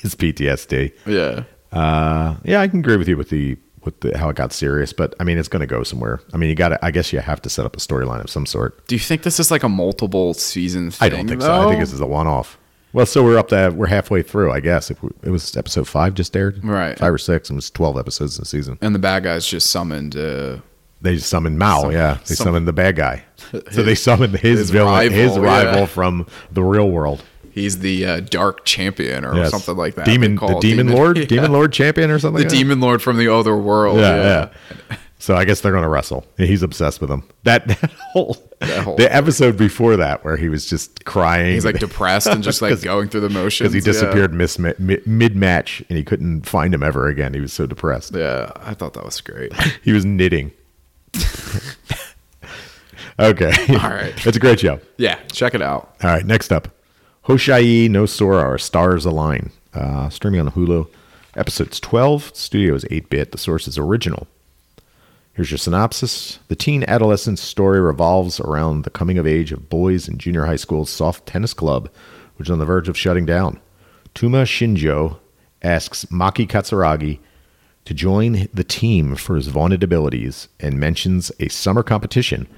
His PTSD. yeah. Uh, yeah, I can agree with you with the with the, how it got serious, but I mean, it's going to go somewhere. I mean, you got to. I guess you have to set up a storyline of some sort. Do you think this is like a multiple season thing? I don't think so. I think this is a one off. Well, so we're up to we're halfway through, I guess. If we, it was episode five just aired, Right. Five or six, and it was twelve episodes in the season. and the bad guys just summoned. Uh, They summoned Mao. yeah, they summoned the bad guy. So they summoned his, his villain, rival, his rival yeah. from the real world. He's the uh, dark champion or Yes. something like that. Demon, the demon, lord, Yeah. demon lord champion, or something. the like that? demon lord from the other world. Yeah, Yeah, yeah. So I guess they're going to wrestle. He's obsessed with him. That, that whole, That whole- the episode before that where he was just crying. He's like depressed and just like going through the motions. because he Yeah. disappeared mis- mid match and he couldn't find him ever again. He was so depressed. Yeah, I thought that was great. He was knitting. okay. All right. It's a great show. Yeah, check it out. All right. Next up Hoshiai no Sora or Stars Align. Uh, streaming on Hulu. Episodes 12. Studio is 8 bit. The source is original. Here's your synopsis. The teen adolescent story revolves around the coming of age of boys in junior high school's soft tennis club, which is on the verge of shutting down. Touma Shinjo asks Maki Katsuragi to join the team for his vaunted abilities and mentions a summer competition.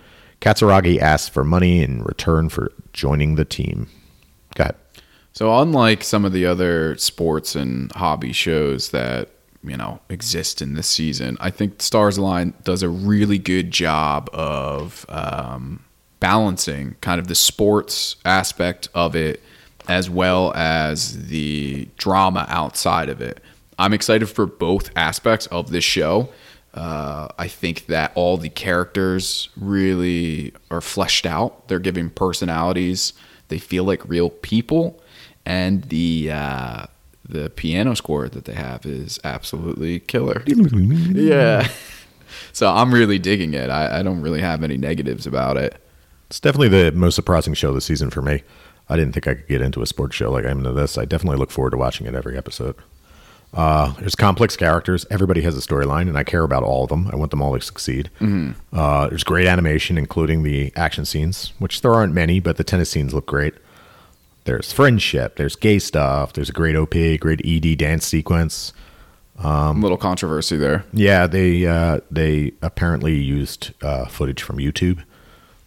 Katsuragi asks for money in return for joining the team. Go ahead. So unlike some of the other sports and hobby shows that you know exist in this season, I think Stars Align does a really good job of um, balancing kind of the sports aspect of it as well as the drama outside of it. I'm excited for both aspects of this show. Uh, I think that all the characters really are fleshed out. They're giving personalities. They feel like real people, and the uh, the piano score that they have is absolutely killer. yeah. So I'm really digging it. I, I don't really have any negatives about it. It's definitely the most surprising show this season for me. I didn't think I could get into a sports show like I'm into this. I definitely look forward to watching it every episode. Uh, there's complex characters. Everybody has a storyline, and I care about all of them. I want them all to succeed. Uh, there's great animation, including the action scenes, which there aren't many, but the tennis scenes look great. There's friendship. There's gay stuff. There's a great OP, great ED dance sequence. Um, little controversy there. Yeah, they uh, they apparently used uh, footage from YouTube,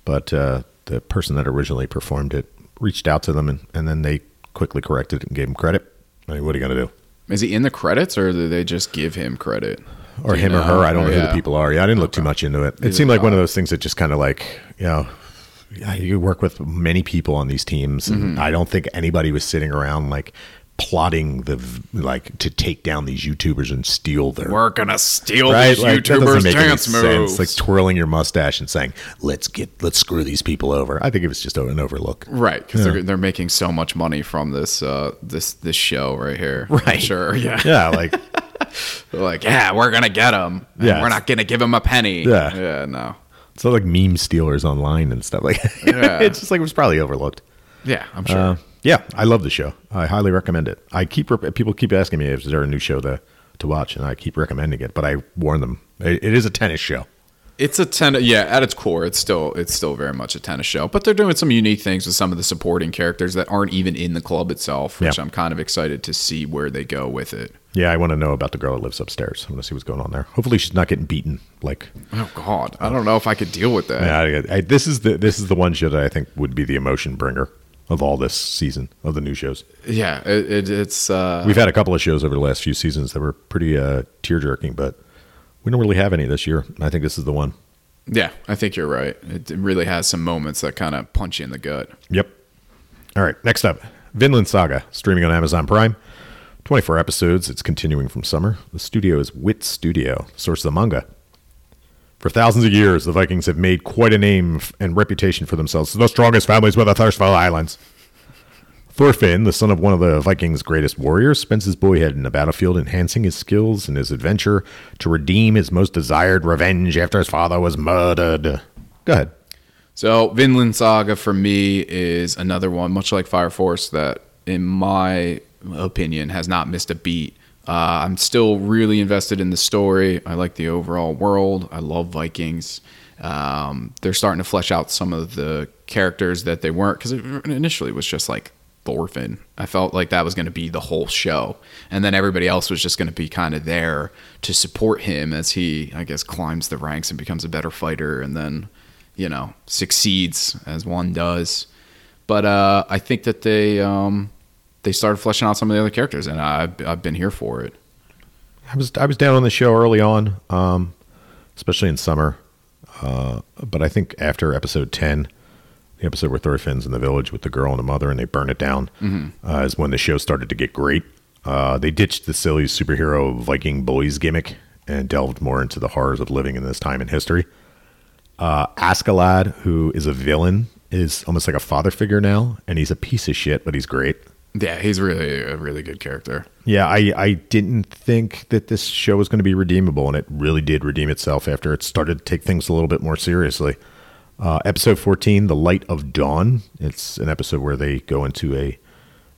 but uh, the person that originally performed it reached out to them, and, and then they quickly corrected it and gave him credit. I mean, what are you going to do? Is he in the credits or do they just give him credit? Or him or her? I don't know who yeah. the people are. Yeah, I didn't look too much into it. It seemed like one of those things that just kind of like you know. Yeah, you work with many people on these teams, and Mm-hmm. I don't think anybody was sitting around like plotting the like to take down these YouTubers and steal their We're gonna steal right? these Like, YouTubers' dance sense. moves. Like twirling your mustache and saying, "Let's get let's screw these people over." I think it was just an overlook. Right, because they're they're making so much money from this uh this this show right here. Right. Sure. Yeah. Yeah, like like, yeah, we're gonna get them. Yeah. We're not gonna give them a penny. Yeah. Yeah. No. it's not like meme stealers online and stuff like. Yeah. it's just like it was probably overlooked. Yeah, I'm sure. Uh, yeah, I love the show. I highly recommend it. I keep people keep asking me if there a new show to to watch, and I keep recommending it. But I warn them, it, it is a tennis show. It's a tennis. Yeah, at its core, it's still it's still very much a tennis show. But they're doing some unique things with some of the supporting characters that aren't even in the club itself, which Yeah. I'm kind of excited to see where they go with it. Yeah, I want to know about the girl that lives upstairs. I want to see what's going on there. Hopefully, she's not getting beaten. Like, Oh God, I don't know if I could deal with that. yeah, I, I, this is the this is the one show that I think would be the emotion bringer of all this season of the new shows. Yeah, it, it, it's uh, We've had a couple of shows over the last few seasons that were pretty uh, tear jerking, but we don't really have any this year. I think this is the one. yeah. I think you're right. It really has some moments that kind of punch you in the gut. Yep. All right. Next up, Vinland Saga, streaming on Amazon Prime. 24 episodes. It's continuing from summer. The studio is Wit Studio, source of the manga. For thousands of years, the Vikings have made quite a name and reputation for themselves. The strongest families with the Thursville Islands. Thorfinn, the son of one of the Vikings' greatest warriors, spends his boyhood in the battlefield enhancing his skills in his adventure to redeem his most desired revenge after his father was murdered. Go ahead. So Vinland Saga for me is another one, much like Fire Force, that in my opinion has not missed a beat. Uh, I'm still really invested in the story. I like the overall world. I love Vikings. Um, they're starting to flesh out some of the characters that they weren't because initially it was just like Thorfinn. I felt like that was going to be the whole show, and then everybody else was just going to be kind of there to support him as he, I guess, climbs the ranks and becomes a better fighter, and then you know succeeds as one does. But uh, I think that they um, they started fleshing out some of the other characters, and I've I've been here for it. I was I was down on the show early on, um, especially in summer. Uh, but I think after episode ten, the episode where Thorfinn's in the village with the girl and the mother, and they burn it down, uh, is when the show started to get great. Uh, they ditched the silly superhero Viking boys gimmick and delved more into the horrors of living in this time in history. Uh, Askeladd, who is a villain, is almost like a father figure now, and he's a piece of shit, but he's great. Yeah, he's really a really good character. Yeah, I, I didn't think that this show was going to be redeemable, and it really did redeem itself after it started to take things a little bit more seriously. Uh, episode 14, The Light of Dawn. It's an episode where they go into a.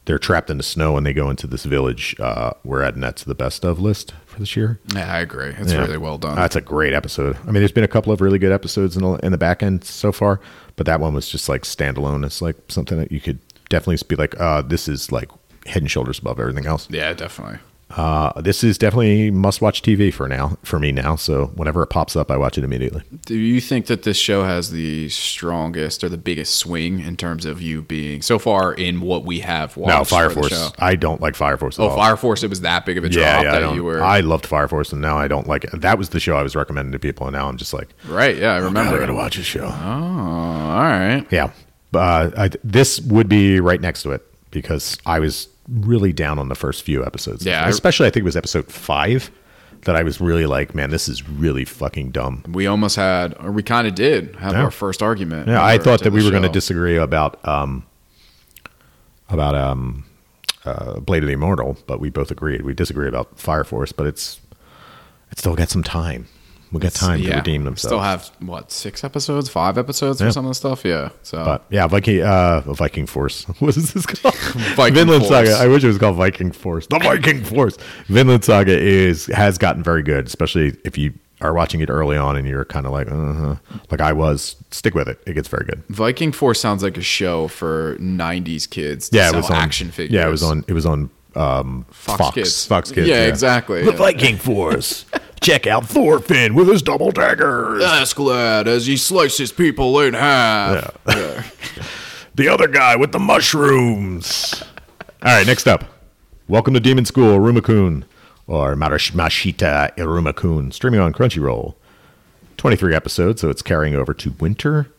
They're trapped in the snow and they go into this village. Uh, we're adding that to the best of list for this year. Yeah, I agree. It's Yeah. really well done. That's a great episode. I mean, there's been a couple of really good episodes in the, in the back end so far, but that one was just like standalone. It's like something that you could definitely be like, uh, this is like head and shoulders above everything else. yeah, definitely. Uh, this is definitely must watch TV for now for me now. So whenever it pops up, I watch it immediately. Do you think that this show has the strongest or the biggest swing in terms of you being so far in what we have watched? No, Fire Force. I don't like Fire Force. At Oh, all. Fire Force! It was that big of a drop Yeah, yeah. I, that you were I loved Fire Force, and now I don't like it. That was the show I was recommending to people, and now I'm just like, right. Yeah, I God, I remember. gotta watch this show. Oh, all right. Yeah, uh, I, this would be right next to it because I was really down on the first few episodes. Yeah, especially I think it was episode five that I was really like, man, this is really fucking dumb. We almost had, or we kind of did have Yeah. our first argument. Yeah, I thought that we were going to disagree about um, about um, uh, Blade of the Immortal, but we both agreed. We disagree about Fire Force, but it's it's still got some time. We got time to redeem themselves. Still have what six episodes, five episodes Yeah. for some of the stuff. Yeah. So but yeah, Viking uh, Viking Force. What is this called? Viking Vinland Force. Saga. I wish it was called Viking Force. The Viking Force. Vinland Saga is has gotten very good, especially if you are watching it early on and you're kind of like, uh-huh. like I was. Stick with it. It gets very good. Viking Force sounds like a show for '90s kids. To Yeah, it was on action figures. Yeah, it was on. It was on um, Fox Fox. Kids. Fox Kids. Yeah, exactly. The Viking Force. Check out Thorfinn with his double daggers. Askeladd as he slices people in half. Yeah. The other guy with the mushrooms. All right, next up. Welcome to Demon School, Irumakun, or Marash- Mashita Irumakun, streaming on Crunchyroll. 23 episodes, so it's carrying over to winter.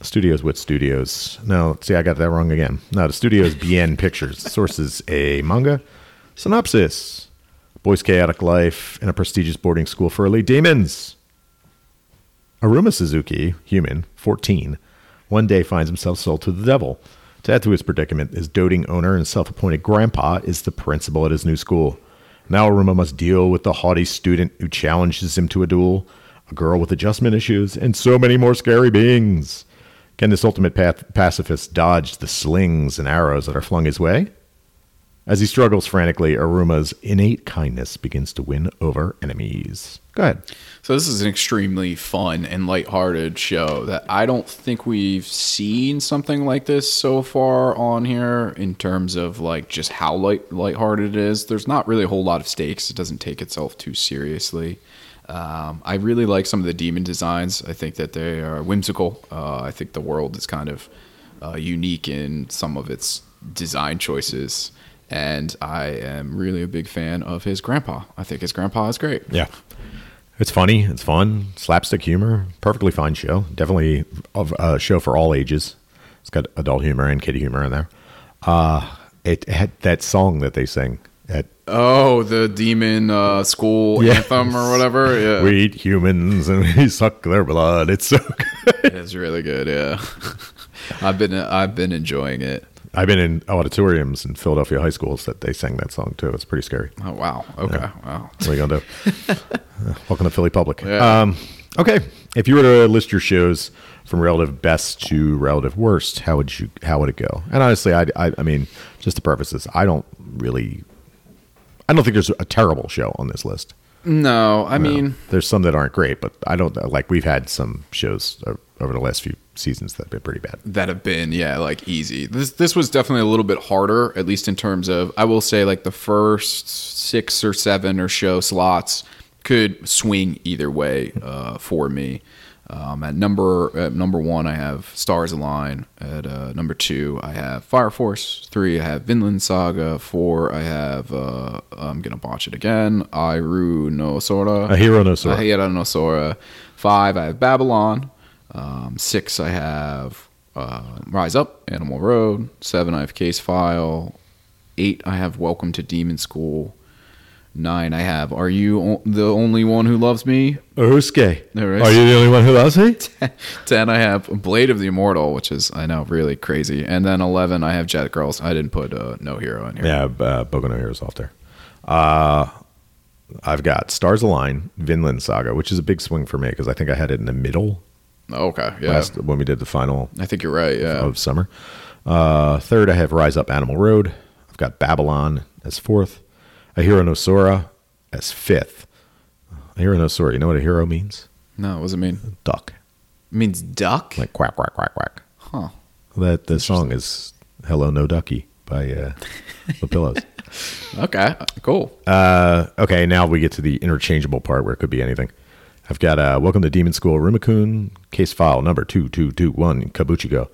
Studios with Studios. No, see, I got that wrong again. No, the Studios BN Pictures. Sources a manga. Synopsis Boy's chaotic life in a prestigious boarding school for elite demons. Aruma Suzuki, human, 14, one day finds himself sold to the devil. To add to his predicament, his doting owner and self appointed grandpa is the principal at his new school. Now Aruma must deal with the haughty student who challenges him to a duel, a girl with adjustment issues, and so many more scary beings. Can this ultimate path- pacifist dodge the slings and arrows that are flung his way? As he struggles frantically, Aruma's innate kindness begins to win over enemies. Go ahead. So this is an extremely fun and lighthearted show that I don't think we've seen something like this so far on here in terms of like just how light lighthearted it is. There's not really a whole lot of stakes. It doesn't take itself too seriously. Um, I really like some of the demon designs. I think that they are whimsical. Uh, I think the world is kind of uh, unique in some of its design choices. And I am really a big fan of his grandpa. I think his grandpa is great. Yeah. It's funny. It's fun. Slapstick humor. Perfectly fine show. Definitely a show for all ages. It's got adult humor and kid humor in there. Uh, it had that song that they sing at Oh, the demon uh, school Yeah. anthem or whatever. Yeah, We eat humans and we suck their blood. It's so good. it's really good. Yeah, I've been I've been enjoying it. I've been in auditoriums in Philadelphia high schools that they sang that song too. It's pretty scary. Oh wow. Okay. Wow. What are you gonna do? Uh, Welcome to Philly Public. Yeah. Um, okay, if you were to list your shows from relative best to relative worst, how would you? How would it go? And honestly, I, I, I mean, just to preface this, I don't really, I don't think there's a terrible show on this list. No, I mean, There's some that aren't great, but I don't like. We've had some shows over the last few seasons that have been pretty bad. that have been yeah like easy. This this was definitely a little bit harder, at least in terms of I will say like the first six or seven or so slots could swing either way uh, for me. Um, at number at number one, I have Stars Align. At uh, number two, I have Fire Force. Three, I have Vinland Saga. Four, I have uh, I'm gonna botch it again. Iru no Sora. A Hero no Sora. Ahira no Sora. Five, I have Babylon. Um, six, I have uh, Rise Up, Animal Road. Seven, I have Case File. Eight, I have Welcome to Demon School. Nine, I have Are You o- the Only One Who Loves Me? ORESUKI. There is. Are you the only one who loves me? 10 I have Blade of the Immortal, which is I know really crazy, and then 11 I have Jet Girls. I didn't put uh, No Hero in here. Yeah, uh, Boku no Hero's off there. Uh, I've got Stars Align, Vinland Saga, which is a big swing for me because I think I had it in the middle Okay, yeah, last when we did the final I think you're right. Yeah, of summer. Uh, third, I have Rise Up Animal Road. I've got Babylon as fourth. Ahiru no Sora as fifth. Ahiru no Sora, you know what a hero means? no, what does it mean? Duck. It means duck. Like quack, quack, quack, quack. huh? That the song is Hello No Ducky by uh, The Pillows. Okay, cool. Uh, okay, now we get to the interchangeable part where it could be anything. I've got uh, Welcome to Demon School, Rumakun, case file number 2221, Kabukicho.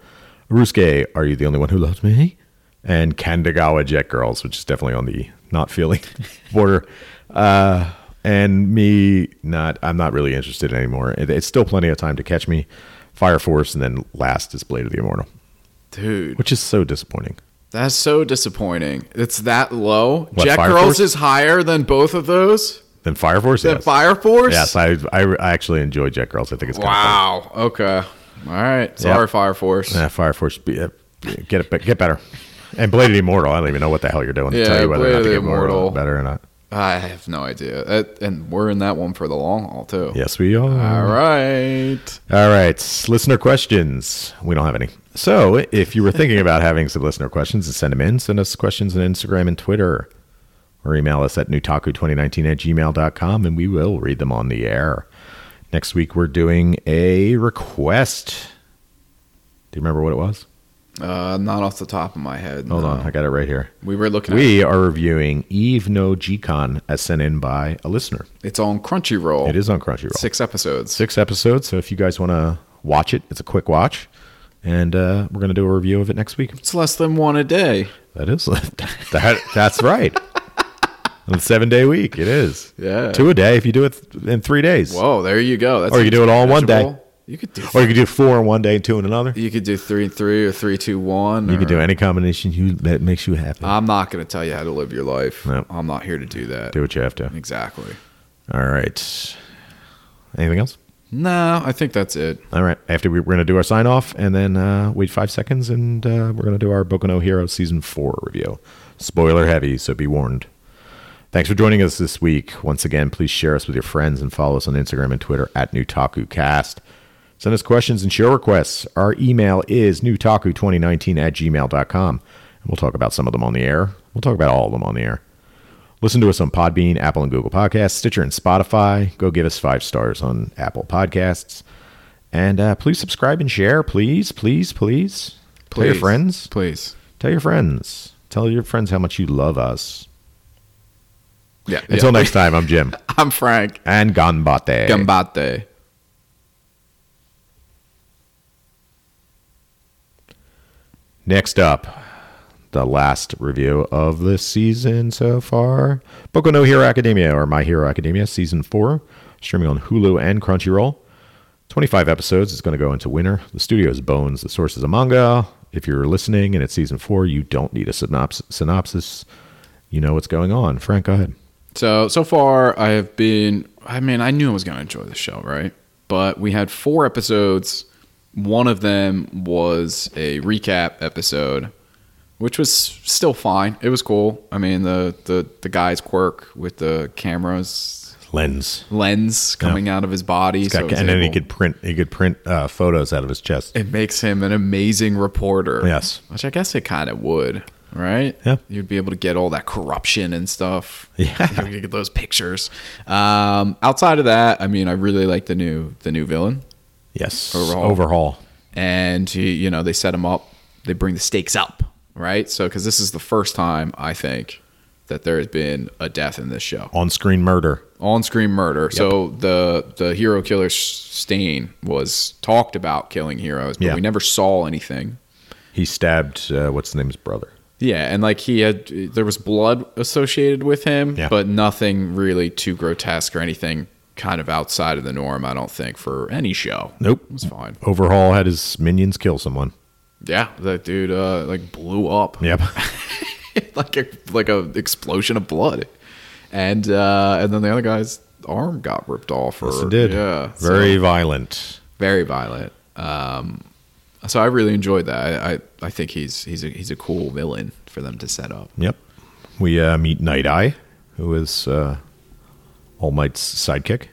ORESUKI, Are You the Only One Who Loves Me? And Kandagawa Jet Girls, which is definitely on the not feeling border. Uh, and me, not, I'm not really interested anymore. It, it's still plenty of time to catch me. Fire Force, and then last is Blade of the Immortal, Dude, which is so disappointing. that's so disappointing. It's that low. What, Jet Fire Girls Force? is higher than both of those. Then Fire Force, Than yes. Fire Force. Yes, I, I, I actually enjoy Jet Girls. I think it's kind of. Wow. Okay. All right. Sorry, Yep. Fire Force. Yeah, Fire Force, be, uh, get it, get better. And Blade of the Immortal, I don't even know what the hell you're doing to tell you whether or Blade not to get Immortal. better or not. I have no idea. That- and we're in that one for the long haul too. Yes, we are. All right. All right, listener questions. We don't have any. So, if you were thinking about having some listener questions, send them in. Send us questions on Instagram and Twitter, or email us at newtaku2019 at gmail.com, and we will read them on the air. Next week, we're doing a request. Do you remember what it was? Uh, not off the top of my head. Hold no. on, I got it right here. We were looking. at We are reviewing Eve no Jikan as sent in by a listener. It's on Crunchyroll. It is on Crunchyroll. six episodes. Six episodes. So if you guys want to watch it, it's a quick watch. And uh, we're going to do a review of it next week. It's less than one a day. That is that. That's right. The seven day week, it is. Yeah. Two a day if you do it in three days. Whoa, there you go. That's Or you do it all in one day. You could do Or you could do four in one day and two in another. you could do three and three or three two one. You could do any combination you that makes you happy. I'm not going to tell you how to live your life. Nope. I'm not here to do that. do what you have to. Exactly. All right. Anything else? No, I think that's it. All right. After we, we're going to do our sign off and then uh, wait five seconds and uh, we're going to do our Boku no Hero season four review. Spoiler heavy, so be warned. Thanks for joining us this week. Once again, please share us with your friends and follow us on Instagram and Twitter at NewTakuCast. Send us questions and show requests. Our email is newtaku2019 at gmail.com. And we'll talk about some of them on the air. We'll talk about all of them on the air. Listen to us on Podbean, Apple and Google Podcasts, Stitcher and Spotify. Go give us five stars on Apple Podcasts. And uh, please subscribe and share, please, please, please. Tell your friends. Please. Tell your friends. Tell your friends how much you love us. Yeah. Until yeah. next time, I'm Jim. I'm Frank. And Ganbate. Gambate. Next up, the last review of this season so far Boku no Hero Academia, or My Hero Academia, Season 4, streaming on Hulu and Crunchyroll. 25 episodes. It's going to go into winter. The studio is Bones. The source is a manga. If you're listening and it's Season 4, you don't need a synopsis. synopsis. You know what's going on. Frank, go ahead. So so far, I have been. I mean, I knew I was going to enjoy the show, right? But we had four episodes. One of them was a recap episode, which was still fine. It was cool. I mean, the the the guy's quirk with the cameras Lens. lens coming out of his body, Got- so and then he could print. He could print uh, photos out of his chest. it makes him an amazing reporter. Yes. which I guess it kind of would, right? Yeah. you'd be able to get all that corruption and stuff. Yeah. you could get those pictures. Um, outside of that, I mean, I really like the new the new villain, Yes. Overhaul. Overhaul. and he, you know, they set him up. They bring the stakes up, right? So, because this is the first time I think that there has been a death in this show. On screen murder. on-screen murder. So the the hero killer Stain was talked about killing heroes, but Yeah. we never saw anything. He stabbed, uh, what's the name's brother? Yeah, and like he had, there was blood associated with him, Yeah. but nothing really too grotesque or anything kind of outside of the norm. I don't think for any show. Nope. it was fine. Overhaul had his minions kill someone. Yeah, that dude uh, like blew up. Yep. like a like a explosion of blood, and uh, and then the other guy's arm got ripped off. Or yes, it did. Yeah, so- Very violent. very violent. Um, so I really enjoyed that. I, I, I think he's he's a he's a cool villain for them to set up. Yep. We uh, meet Night Eye, who is uh, All Might's sidekick.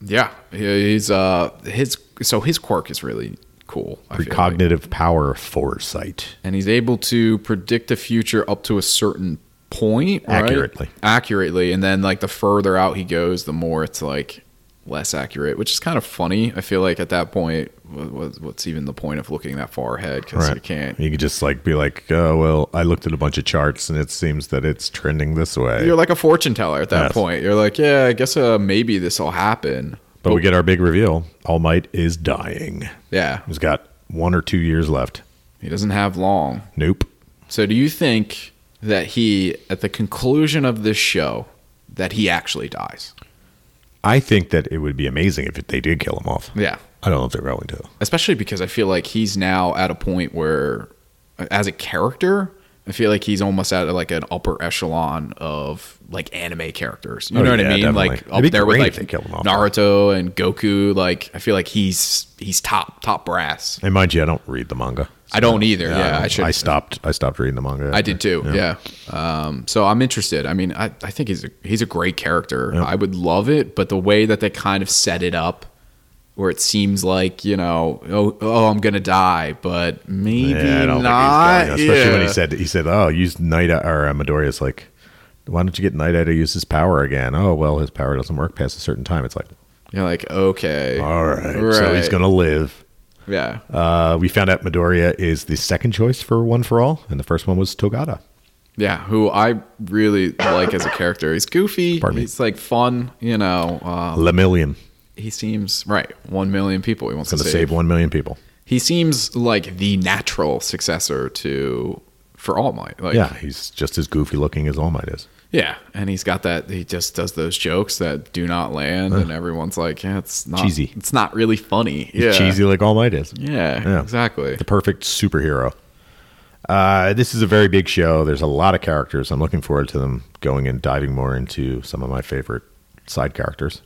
Yeah, he's uh his so his quirk is really cool. I feel like. Precognitive power foresight. and he's able to predict the future up to a certain point right? Accurately. accurately, and then like the further out he goes, the more it's like less accurate, which is kind of funny. I feel like at that point, what- what- what's even the point of looking that far ahead? Because you can't. You could just like be like, oh well, I looked at a bunch of charts and it seems that it's trending this way. You're like a fortune teller at that Yes. point. You're like, yeah, I guess uh, maybe this will happen. but we get our big reveal. All Might is dying. Yeah, He's got one or two years left. he doesn't have long. Nope. So, do you think that he, at the conclusion of this show, that he actually dies? I think that it would be amazing if they did kill him off. Yeah, I don't know if they're going to. especially because I feel like he's now at a point where, as a character, I feel like he's almost at like an upper echelon of like anime characters. You Oh, know what yeah, I mean? definitely. Like up there with like if they killed him off. Naruto and Goku. Like I feel like he's he's top top brass. And mind you, I don't read the manga. I don't either. Yeah, I, I should- I stopped. I stopped reading the manga. I did too. Yeah. Um, so I'm interested. I mean, I, I think he's a he's a great character. I would love it, but the way that they kind of set it up, where it seems like you know, oh, oh I'm gonna die, but maybe Yeah, not. think he's going. Especially when he said he said, "Oh, use Night or uh, Midoriya's like, "Why don't you get Night Eye to use his power again?" Oh, well, his power doesn't work past a certain time. It's like, You're like, okay, all right, so he's gonna live. Yeah, Uh, we found out Midoriya is the second choice for One for All, and the first one was Togata. yeah. Who I really like as a character. He's goofy. Pardon me. He's like fun. You know, uh, Lemillion he seems right. One million people he wants to save. save one million people. He seems like the natural successor to for All Might. Like, Yeah, he's just as goofy looking as All Might is. Yeah, and he's got that. He just does those jokes that do not land, and everyone's like, "Yeah, it's not Cheesy. It's not really funny." Yeah, Cheesy like All Might is. Yeah, Yeah. exactly. The perfect superhero. Uh, this is a very big show. There's a lot of characters. I'm looking forward to them going and diving more into some of my favorite side characters.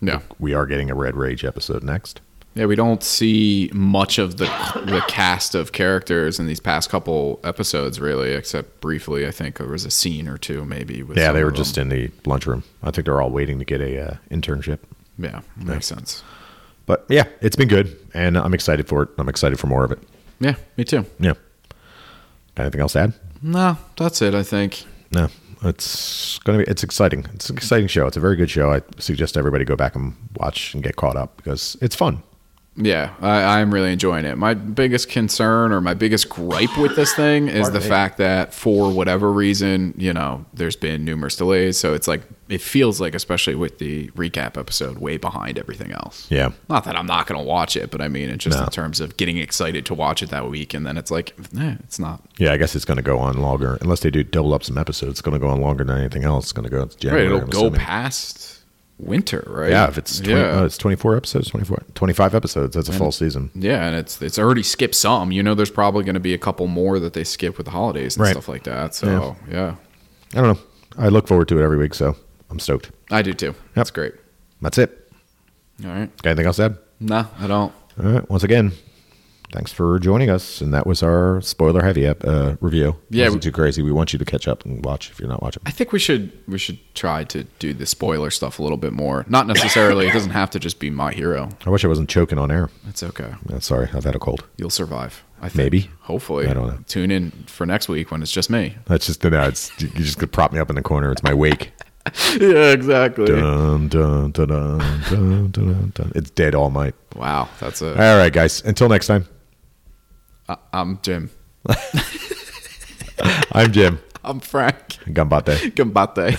Yeah, We are getting a Red Rage episode next. Yeah. We don't see much of the the cast of characters in these past couple episodes, really, except briefly. I think there was a scene or two, maybe. With Yeah, they were just in the lunchroom. I think they're all waiting to get a uh, internship. Yeah, makes sense. But yeah, it's been good, and I'm excited for it. I'm excited for more of it. Yeah, me too. Yeah. Got anything else to add? No, that's it. I think. No. It's gonna be. It's exciting. It's an exciting show. It's a very good show. I suggest everybody go back and watch and get caught up because it's fun. Yeah, I, I'm really enjoying it. My biggest concern or my biggest gripe with this thing is the fact that for whatever reason, you know, there's been numerous delays. So it's like, it feels like, especially with the recap episode, way behind everything else. Yeah. Not that I'm not going to watch it, but I mean, it's just No. in terms of getting excited to watch it that week. And then it's like, eh, it's not. Yeah, I guess it's going to go on longer unless they do double up some episodes. It's going to go on longer than anything else. It's going to go into Right. January. It'll I'm go assuming. past winter, right? Yeah, if it's 20, yeah. oh, it's 24 episodes, 24, 25 episodes. That's a full season. Yeah, and it's it's already skipped some. You know, there's probably going to be a couple more that they skip with the holidays and Right. stuff like that. So yeah. I don't know. I look forward to it every week, so I'm stoked. I do too. That's great. That's it. All right. Got anything else to add? No, I don't. All right. Once again, thanks for joining us, and that was our spoiler heavy uh, review. Yeah, it wasn't too crazy. We want you to catch up and watch if you're not watching. I think we should we should try to do the spoiler stuff a little bit more. Not necessarily. it doesn't have to just be my hero. I wish I wasn't choking on air. It's okay. Yeah, sorry, I've had a cold. You'll survive. I think. Maybe. Hopefully. I don't know. Tune in for next week when it's just me. That's just no. It's you just could prop me up in the corner. It's my wake. yeah, exactly. Dun, dun, dun, dun, dun, dun, dun. It's dead all night. Wow, that's a. All right, guys. Until next time. I, I'm Jim. I'm Jim. I'm Frank. Gambate. Gambate.